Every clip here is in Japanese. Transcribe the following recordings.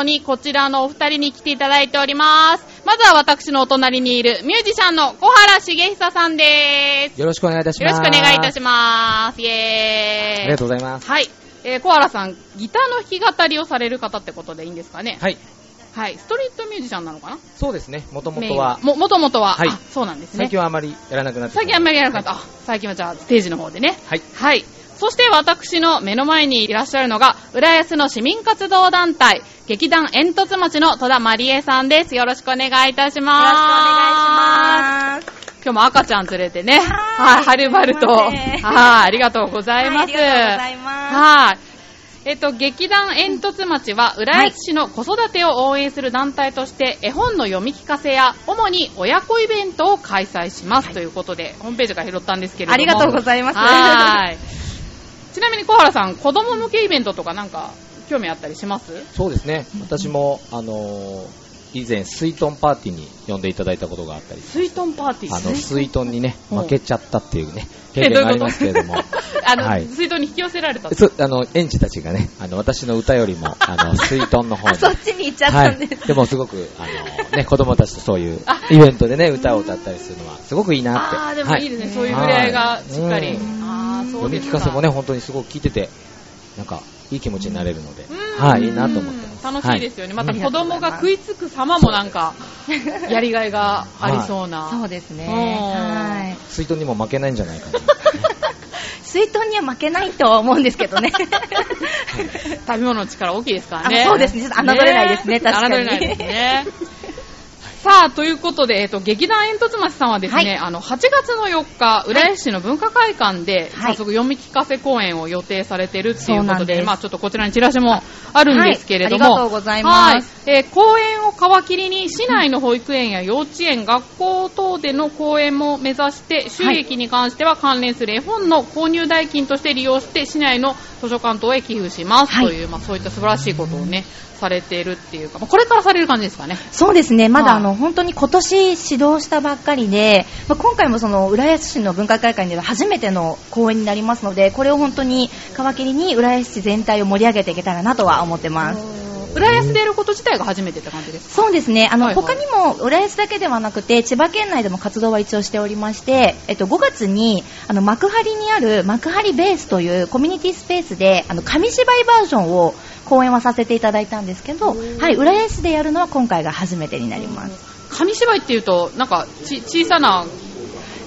トにこちらのお二人に来ていただいております。まずは私のお隣にいるミュージシャンの小原茂久さんです。よろしくお願いいたしよろます。しくお願いいたします。イェーイ。ありがとうございます。はい。えー、小原さん、ギターの弾き語りをされる方ってことでいいんですかね？はい。はい。ストリートミュージシャンなのかな？そうですね。もともとは、も、もともとは、はいあそうなんですね。最近はあまりやらなくなって最近あんまりやらなかった。あ、最近はじゃあ、ステージの方でね。はい。はい。そして私の目の前にいらっしゃるのが、浦安の市民活動団体、劇団煙突町の戸田まりえさんです。よろしくお願いいたします。よろしくお願いします。今日も赤ちゃん連れてね。ははい、はるばると。はいありがとうございます。はいありがとうございますはい。えっと、劇団煙突町は、浦安市の子育てを応援する団体として、絵本の読み聞かせや、主に親子イベントを開催します。ということで、ホームページから拾ったんですけれども。ありがとうございますはい。ちなみに小原さん、子供向けイベントとかなんか、興味あったりします？そうですね。私も、あのー以前、スイトンパーティーに呼んでいただいたことがあったり、スイートンパーティーあの、スイトンにね、うん負けちゃったっていうね、え 経験がありますけれども、あの、はい水筒に引き寄せられた？そう、あの、園児たちがね、あの、私の歌よりも、あの、スイトンの方に。あ、そっちに行っちゃっはいたんです。。でもすごく、あの、ね、子供たちとそういうあイベントでね、歌を歌ったりするのは、すごくいいなって。ああ、でもいいですね、はそういう触れ合いがしっかり。読み。聞かせもね、本当にすごく聞いてて、なんか、いい気持ちになれるので、うんはい、いいなと思ってます。楽しいですよね。またうん子供が食いつく様もなんか、やりがいがありそうな。そうですね。うんはい。水筒にも負けないんじゃないかな。水筒には負けないとは思うんですけどね。食べ物の力大きいですからね。あそうですねちょっと侮れないですね確かに侮れないですね。さあ、ということで、えっと、劇団煙突町さんはですね、はい。あの、8月の4日、浦安市の文化会館で、はい。早速読み聞かせ公演を予定されてるっていうことで、です。まあちょっとこちらにチラシもあるんですけれども、はい。ありがとうございます。はいえー公演を皮切りに、市内の保育園や幼稚園、学校等での公演も目指して、収益に関しては関連する絵本の購入代金として利用して、市内の図書館等へ寄付します、はいという、まあそういった素晴らしいことをね、されているっていうか、まあこれからされる感じですかね。そうですね、まだはいあの、本当に今年指導したばっかりで、まあ今回もその浦安市の文化会館では初めての公演になりますので、これを本当に皮切りに浦安市全体を盛り上げていけたらなとは思ってます。浦安でやること自体が初めてって感じですか？そうですね、あの、はいはい。他にも浦安だけではなくて、千葉県内でも活動は一応しておりまして、えっと、5月に、あの、幕張にある幕張ベースというコミュニティスペースで、あの、紙芝居バージョンを公演はさせていただいたんですけど、はい、浦安でやるのは今回が初めてになります。紙芝居っていうと、なんかち小さな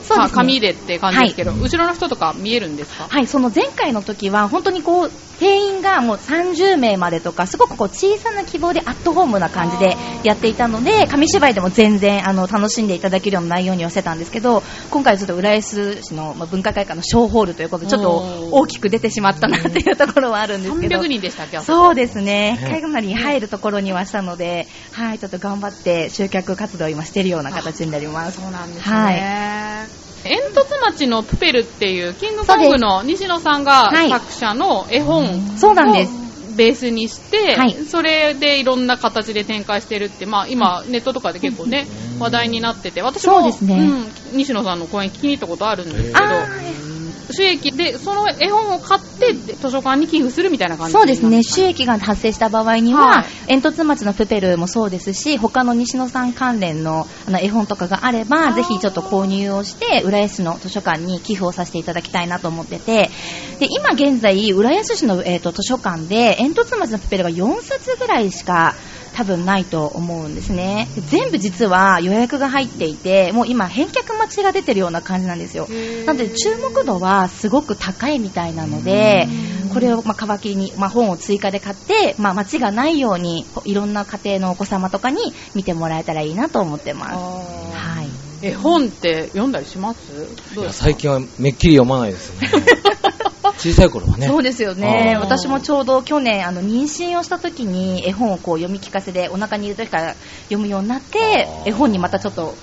そうですね。紙でって感じですけど、後ろの人とか見えるんですか？はい、その前回の時は本当にこう定員がもう30名までとかすごくこう小さな希望でアットホームな感じでやっていたので紙芝居でも全然あの楽しんでいただけるような内容にはしてたんですけど今回ちょっと浦安市のまあ文化会館の小ホールということでちょっと大きく出てしまったなっていうところはあるんですけど。300人でしたっけそうですね。ねかなり入るところにはしたので、はい、ちょっと頑張って集客活動を今してるような形になります。そうなんですね。はい煙突町のプペルっていうキングコングの西野さんがはい。作者の絵本そうなんです。をベースにして、はい。それでいろんな形で展開してるって、まあ今ネットとかで結構ね、話題になってて、私も、そうですね。うん、西野さんの講演聞きに行ったことあるんですけど、収益で、その絵本を買って図書館に寄付するみたいな感じそうですね、収益が発生した場合には、はい。煙突町のプペルもそうですし、他の西野さん関連のあの絵本とかがあれば、ぜひちょっと購入をして、浦安市の図書館に寄付をさせていただきたいなと思ってて、で今現在、浦安市の、えー、と図書館で煙突町のプペルが4冊ぐらいしか多分ないと思うんですね。で全部実は予約が入っていて、もう今返却待ちが出てるような感じなんですよ。なので注目度はすごく高いみたいなので、これをまあ皮切りに、まあ、本を追加で買って、まあ、間違がないようにいろんな家庭のお子様とかに見てもらえたらいいなと思ってます。はい。絵本って読んだりします？最近はめっきり読まないですね。小さい頃はね。そうですよね。私もちょうど去年あの妊娠をした時に絵本をこう読み聞かせでお腹にいる時から読むようになって絵本にまたちょっと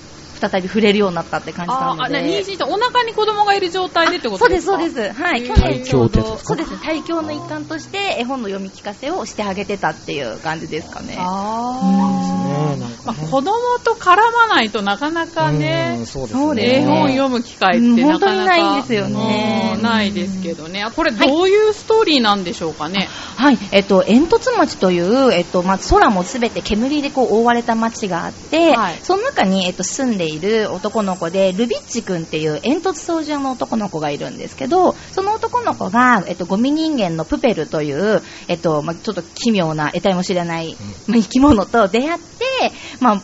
再び触れるようになったって感じなああ、のでね、妊娠してお腹に子供がいる状態でってことそうでかですすそうです。はい。去年ちょうどそうですね。体教の一環として絵本の読み聞かせをしてあげてたっていう感じですかね。あまあ、子供と絡まないとなかなかねうん、そうですそうね。絵本読む機会ってなかなか、ないんですよね。うんないですけどね。これどういうストーリーなんでしょうかね？はい、えっと、煙突町という、えっと、まあ、空もすべて煙でこう覆われた町があって、はい。その中に、えっと、住んでいる男の子で、ルビッチ君っていう煙突掃除屋の男の子がいるんですけど、その男の子が、えっと、ゴミ人間のプペルという、えっと、まあ、ちょっと奇妙な得体も知れない、まあ生き物と出会って、まあ、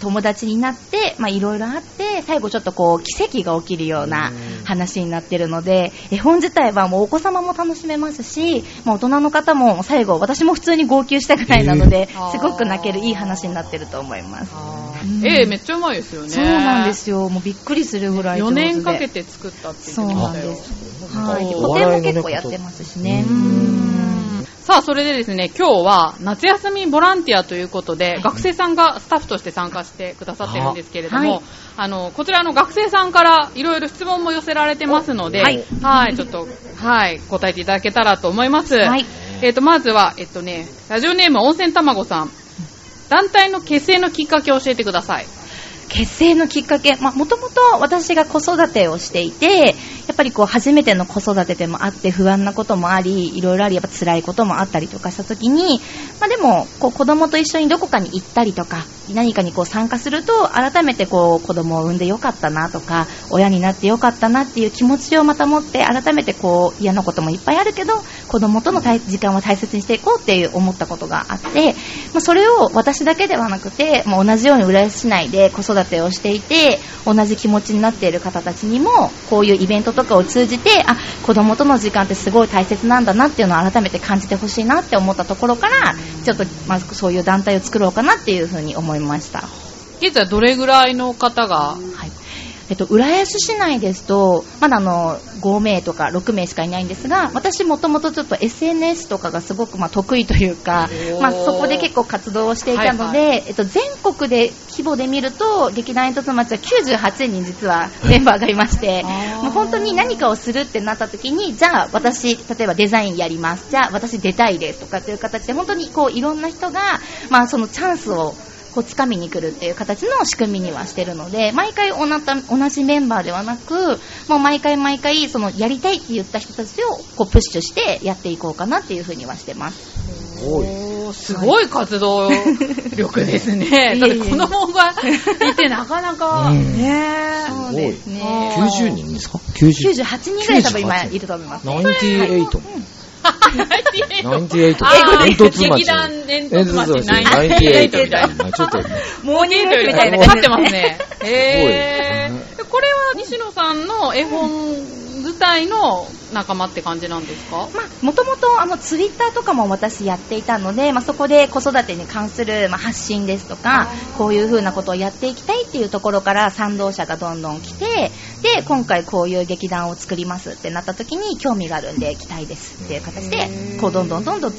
友達になって、まあ、いろいろあって、最後ちょっとこう、奇跡が起きるような話になってるので、絵本自体はもうお子様も楽しめますし、まあ、大人の方も最後、私も普通に号泣したぐらいなのですごく泣けるいい話になってると思います。うん絵めっちゃうまいですよね。そうなんですよ。もうびっくりするぐらい上4手で。年かけて作ったって言そうってましたよ。なんです。はい。でお個展も結構やってますしね。うーんさあ、それでですね、今日は夏休みボランティアということで、学生さんがスタッフとして参加してくださってるんですけれども、はいあの、こちらの学生さんからいろいろ質問も寄せられてますので、はいはい、ちょっと、はい、答えていただけたらと思います。はい。えっ、と、まずは、えっとね、ラジオネーム温泉卵さん。団体の結成のきっかけを教えてください。結成のきっかけ、まあ、もともと私が子育てをしていて、ぱりこう、初めての子育てでもあって、不安なこともあり、いろいろあり、やっぱ辛いこともあったりとかしたときに、まあ、でも、こう、子供と一緒にどこかに行ったりとか、何かにこう参加すると、改めてこう、子供を産んでよかったなとか、親になってよかったなっていう気持ちをまた持って、改めてこう、嫌なこともいっぱいあるけど、子供との時間を大切にしていこうっていう思ったことがあって、まあ、それを私だけではなくて、もう同じように浦安市内で子育てをしていて、同じ気持ちになっている方たちにも、こういうイベントとかを通じて、あ、子供との時間ってすごい大切なんだなっていうのを改めて感じてほしいなって思ったところから、ちょっと、まずそういう団体を作ろうかなっていうふうに思いました。現在どれぐらいの方が、はい。えっと、浦安市内ですと、まだあの、5名とか6名しかいないんですが、私もともとちょっと SNS とかがすごくまあ得意というかまあそこで結構活動をしていたので、はいえっと、全国で規模で見ると、劇団煙突町は98人実はメンバーがいまして、もう本当に何かをするってなった時に、じゃあ私、例えばデザインやります、じゃあ私出たいですとかっていう形で、本当にこういろんな人が、まあそのチャンスをこう掴みに来るっていう形の仕組みにはしてるので、毎回同じ同じメンバーではなく、もう毎回毎回、そのやりたいって言った人たちをこうプッシュしてやっていこうかなっていうふうにはしてます。すごい活動力ですね。だって子供がいてなかなか、うんねえそうですね。あー90人ですか ?90 98人ぐらい多分今いると思います。98。98。あー煙突町。劇団煙突町煙突町98 98みたいな。ちょっと、モーニングみたいな立って感じでますね。へすごいーでこれは西野さんの絵本自体の仲間って感じなんですか？まあ、もともとあのツイッターとかも私やっていたので、まあ、そこで子育てに関する、まあ、発信ですとかこういう風なことをやっていきたいっていうところから賛同者がどんどん来てで今回こういう劇団を作りますってなった時に興味があるんで来たいですっていう形でこうどんどんどんどん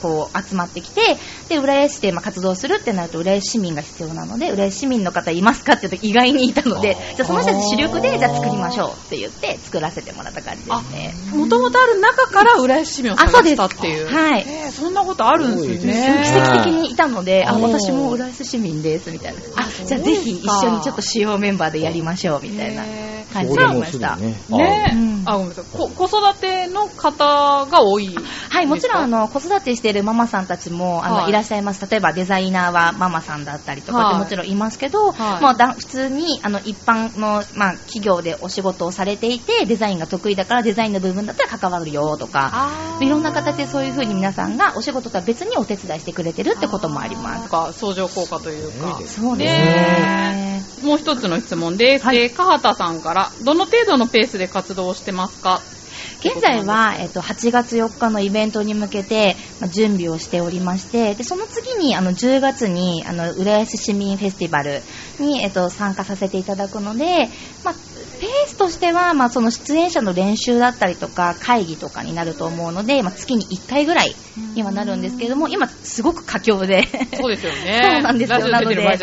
こう集まってきてで浦安市でまあ活動するってなると浦安市民が必要なので浦安市民の方いますかって言うと意外にいたのでじゃあその人たち主力でじゃあ作りましょうって言って作らせてもらった感じですね。もともとある中から浦安市民を探したっていう。はい。えーそんなことあるんですね。奇跡的にいたので、あ、私も浦安市民です、みたいな。あ、じゃあぜひ一緒にちょっと主要メンバーでやりましょう、みたいなへー感じに俺もなりました。ね。ねえ、うんあ、ごめんなさい。こ子育ての方が多い。はい、もちろん、あの、子育てしているママさんたちも、あの、はいい、らっしゃいます。例えば、デザイナーはママさんだったりとかはいってもちろんいますけど、はいもうだ普通に、あの、一般の、まあ、企業でお仕事をされていて、デザインが得意だから、デザインの部分だったら関わるよ、とか、あいろんな形でそういう風に皆さんがお仕事とは別にお手伝いしてくれてるってこともあります。相乗効果というか。そうですねね。もう一つの質問です。はいえー、かはたさんから、どの程度のペースで活動をしてますか？現在は、えっと、8月4日のイベントに向けて、まあ準備をしておりまして、で、その次に、あの、10月に、あの、浦安市民フェスティバルに、えっと、参加させていただくので、まあ、ペースとしては、まあ、その出演者の練習だったりとか、会議とかになると思うので、まあ、月に1回ぐらいにはなるんですけれども、今、すごく佳境で。そうですよね。そうなんですよ。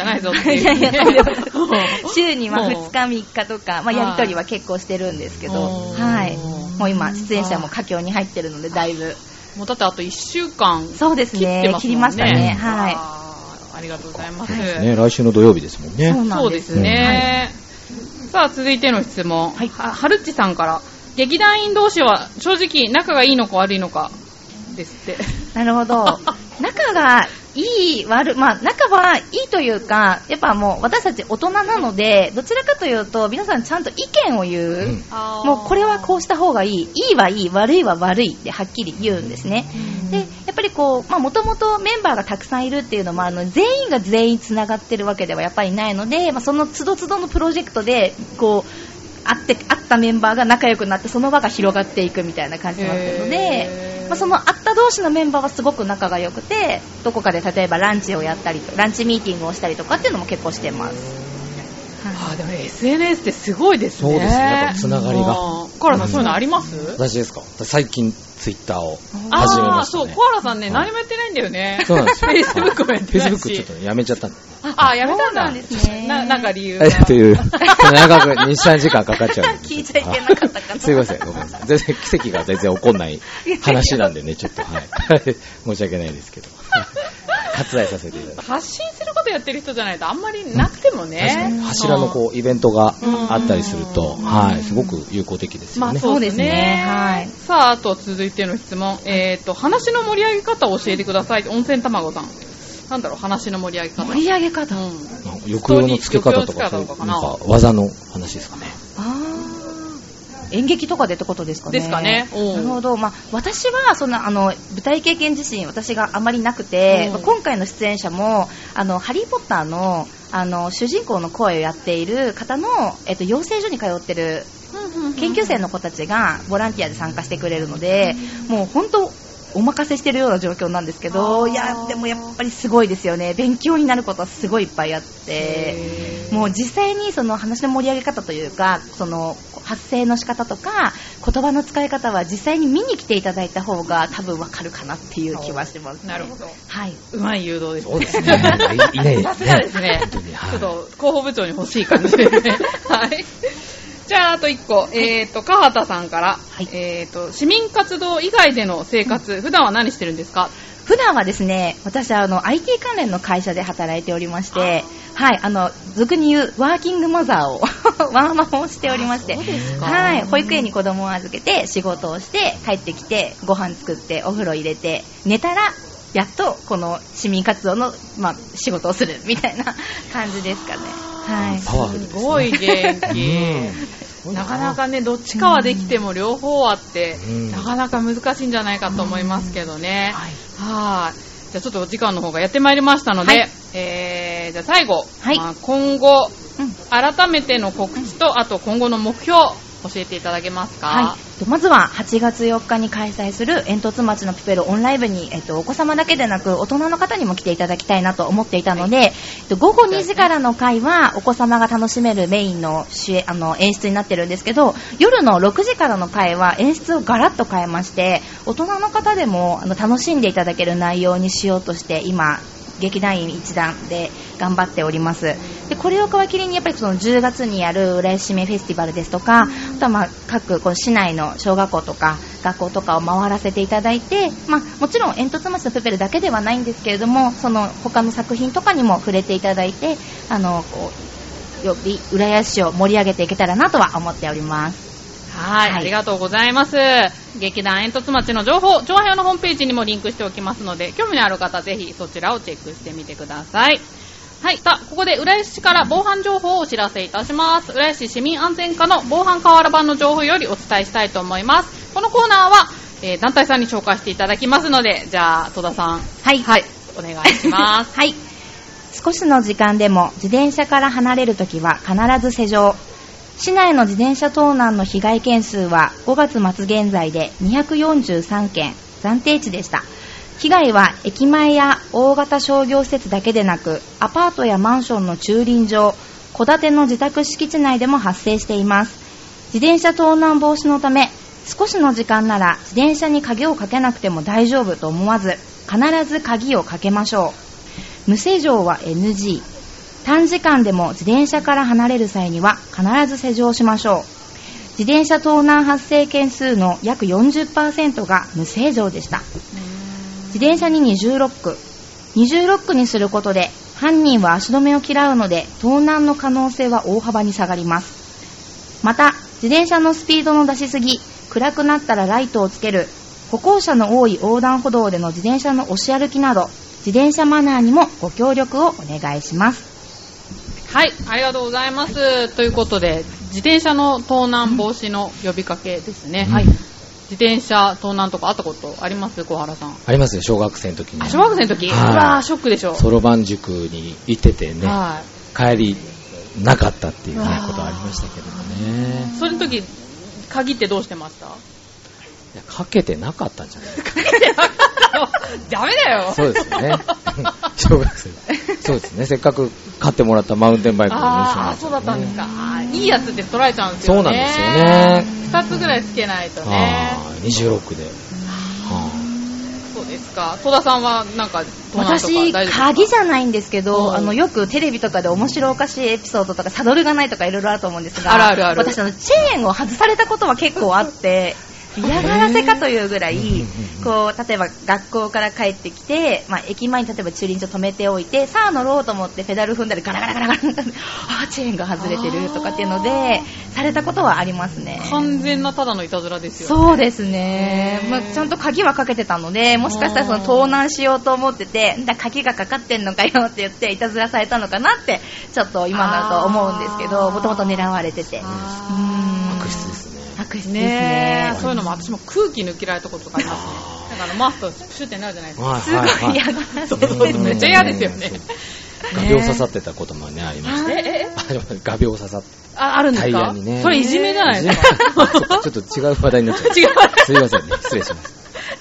ないぞっていう、いやいや、とんで 週にまあうん2日3日とか、まあ、やりとりは結構してるんですけど、うんはい。もう今、出演者も佳境に入ってるので、だいぶ。もうだってあと1週間そうですね切ってますもんね。切りましたねはいありがとうございます。ね、来週の土曜日ですもんね。そうなんそうですね。さあ、続いての質問。はいははるっちさんから。劇団員同士は正直仲がいいのか悪いのかですって。なるほど。仲がいい、悪い、まあ仲はいいというか、やっぱもう私たち大人なので、どちらかというと皆さんちゃんと意見を言う。うんもうこれはこうした方がいい。いいはいい、悪いは悪いってはっきり言うんですね。で、やっぱりこう、まあもともとメンバーがたくさんいるっていうのもあるので、全員が全員つながってるわけではやっぱりないので、まあその都度都度のプロジェクトで、こう、会って、会ったメンバーが仲良くなって、その輪が広がっていくみたいな感じになってるのへでー、まあその会った同士のメンバーはすごく仲が良くて、どこかで例えばランチをやったりと、ランチミーティングをしたりとかっていうのも結構してます。あーでも SNS ってすごいですね。そうですねやっぱつながりがうんコアラさん、そういうのあります？私ですか？最近ツイッターをあ始めまあー、そう、したね。コアラさんね、はい何もやってないんだよね。そうなんですよ。Facebook もやってないし。Facebook ちょっとねやめちゃったんで。ああ、やめたんだ。そうなんですねな、なんか理由が。えという、長く2、3時間かかっちゃうんで。聞いちゃいけなかったかな。すいません、ごめんなさい。全然奇跡が全然起こんない話なんでね、ちょっと、はい。申し訳ないですけど。割愛させていただきます。発信することやってる人じゃないとあんまりなくても確かにね。柱のこう、イベントがあったりすると、うんはい、すごく有効的ですまよね。あそうですね。そうですねはいさあ、あと続いての質問。えっ、と、話の盛り上げ方を教えてください。温泉卵さん。なんだろう、話の盛り上げ方。盛り上げ方。うん。抑揚のつけ方とか、そういう人になんか技の話ですかね。あー演劇とかでってことですかね。ですかね。うん。なるほど。まあ、私は、そんな、あの、舞台経験自身、私があまりなくて、うん。まあ今回の出演者も、あの、ハリーポッターの、あの、主人公の声をやっている方の、えっと、養成所に通ってる研究生の子たちがボランティアで参加してくれるので、もう本当、お任せしてるような状況なんですけあど、ーいや、でもやっぱりすごいですよね。勉強になることはすごいいっぱいあって、もう実際にその話の盛り上げ方というか、その発声の仕方とか、言葉の使い方は実際に見に来ていただいた方が多分わかるかなっていう気はします、なるほど。はい。うまい誘導ですそうですね。いいね。さすがですね。ちょっと広報部長に欲しい感じですね。はい。じゃあ、あと1個。えっ、と、川畑さんから、はい。えっ、と、市民活動以外での生活、普段は何してるんですか？普段はですね、私はあの IT 関連の会社で働いておりまして、はい、あの、俗に言うワーキングマザーを、ワーママをしておりまして、はい、保育園に子供を預けて仕事をして帰ってきてご飯作ってお風呂入れて寝たらやっとこの市民活動の、まあ、仕事をするみたいな感じですかね。はい。パワフルですね。すごい元気。うん。なかなかね、どっちかはできても両方あって、うん。なかなか難しいんじゃないかと思いますけどね。はい。じゃあちょっとお時間の方がやってまいりましたので、はい。えー、じゃあ最後、はい。まあ今後、うん。改めての告知と、あと今後の目標、教えていただけますか？はい、まずは8月4日に開催する煙突町のプペルオンライブに、えっと、お子様だけでなく大人の方にも来ていただきたいなと思っていたので、えっと、午後2時からの回はお子様が楽しめるメインの主演あの演出になってるんですけど夜の6時からの回は演出をガラッと変えまして大人の方でもあの楽しんでいただける内容にしようとして今劇団員一団で頑張っております。でこれを皮切りにやっぱりその10月にやる浦安市民フェスティバルですとかあとはまあ各この市内の小学校とか学校とかを回らせていただいて、まあ、もちろん煙突町のプペルだけではないんですけれどもその他の作品とかにも触れていただいてあのこうより浦安市を盛り上げていけたらなとは思っております。はい、はいありがとうございます。劇団煙突町の情報、上辺のホームページにもリンクしておきますので、興味のある方、ぜひそちらをチェックしてみてください。はい。さあ、ここで浦安市から防犯情報をお知らせいたします。浦安市市民安全課の防犯瓦版の情報よりお伝えしたいと思います。このコーナーは、えー団体さんに紹介していただきますので、じゃあ、戸田さん。はいはい。お願いします。はい。少しの時間でも自転車から離れるときは必ず施錠。市内の自転車盗難の被害件数は5月末現在で243件、暫定値でした。被害は駅前や大型商業施設だけでなく、アパートやマンションの駐輪場、戸建ての自宅敷地内でも発生しています。自転車盗難防止のため、少しの時間なら自転車に鍵をかけなくても大丈夫と思わず、必ず鍵をかけましょう。無施錠は NG。短時間でも自転車から離れる際には必ず施錠しましょう。自転車盗難発生件数の約40%が無施錠でした。自転車に20ロック。20ロックにすることで犯人は足止めを嫌うので盗難の可能性は大幅に下がりますまた自転車のスピードの出しすぎ暗くなったらライトをつける歩行者の多い横断歩道での自転車の押し歩きなど自転車マナーにもご協力をお願いしますはい、ありがとうございます。ということで、自転車の盗難防止の呼びかけですね。はい自転車盗難とかあったことあります？小原さん。ありますよ、小学生の時に。あ、小学生の時、はいうわー、ショックでしょ。そろばん塾に行っててね、は帰りなかったっていうねことありましたけどもねい。。それの時、鍵ってどうしてました？いやかけてなかったんじゃない？ダメだよ。そうですよね。小学生。そうですね。せっかく買ってもらったマウンテンバイクを盗んああ、そうだったんですか。いいやつって取られちゃうんですよね。そうなんですよね。二つぐらいつけないとね。あー26で。はそうですか。戸田さんはなんか私、鍵じゃないんですけど、うんあの、よくテレビとかで面白おかしいエピソードとか、サドルがないとかいろいろあると思うんですが、あるあるある私、あの、チェーンを外されたことは結構あって、嫌がらせかというぐらい、こう、例えば学校から帰ってきて、まあ、駅前に例えば駐輪場止めておいて、さあ乗ろうと思ってペダル踏んだりガラガラガラガラガラあーチェーンが外れてるとかっていうので、されたことはありますね。完全なただのいたずらですよね。そうですねまあ、ちゃんと鍵はかけてたので、もしかしたらその盗難しようと思ってて、んだ鍵がかかってんのかよって言って、いたずらされたのかなって、ちょっと今なると思うんですけど、もともと狙われてて。うんですね。ね。そういうのも私も空気抜きられたことがありますね。だからマストプシュってなるじゃないですか。はいすごい嫌がらせそうそうめっちゃ嫌ですよね。画鋲刺さってたこともね、ありました。え、画鋲刺さってあ、あるんですか？にね。それいじめじゃないですか？ちょっと違う話題になっちゃう。違うすいませんね。失礼します。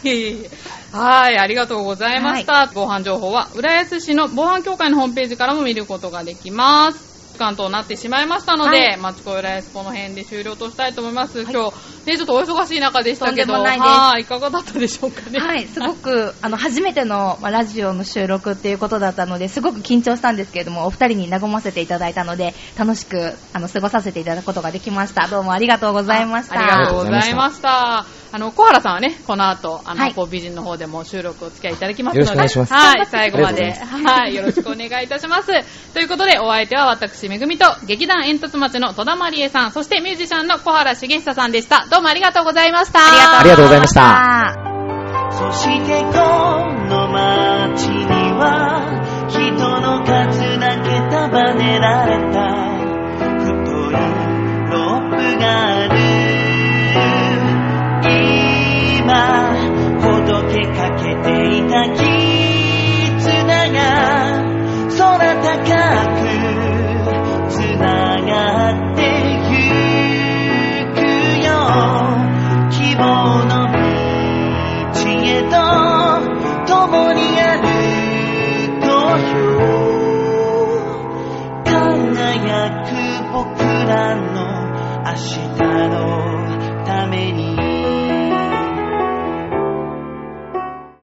いえいえいえはい、ありがとうございました。防犯情報は、浦安市の防犯協会のホームページからも見ることができます。時間となってしまいましたので、はいマチコ浦安この辺で終了としたいと思います。今日、ね、ちょっとお忙しい中でしたけど、いはい、いかがだったでしょうかね。はい、すごく、あの、初めての、まあラジオの収録っていうことだったので、すごく緊張したんですけれども、お二人に和ませていただいたので、楽しく、あの、過ごさせていただくことができました。どうもありがとうございました。ありがとうございました。あの、小原さんはね、この後、あの、はいポ美人の方でも収録お付き合いいただきますので、よろしくお願いしますはい、最後まで、はい、よろしくお願いいたします。ということで、お相手は私、めぐみと、劇団煙突町の戸田まりえさん、そしてミュージシャンの小原茂久さんでした。どうもありがとうございました。ありがとうございましたそしてこの街には人の数だけ束ねられた太いロープがある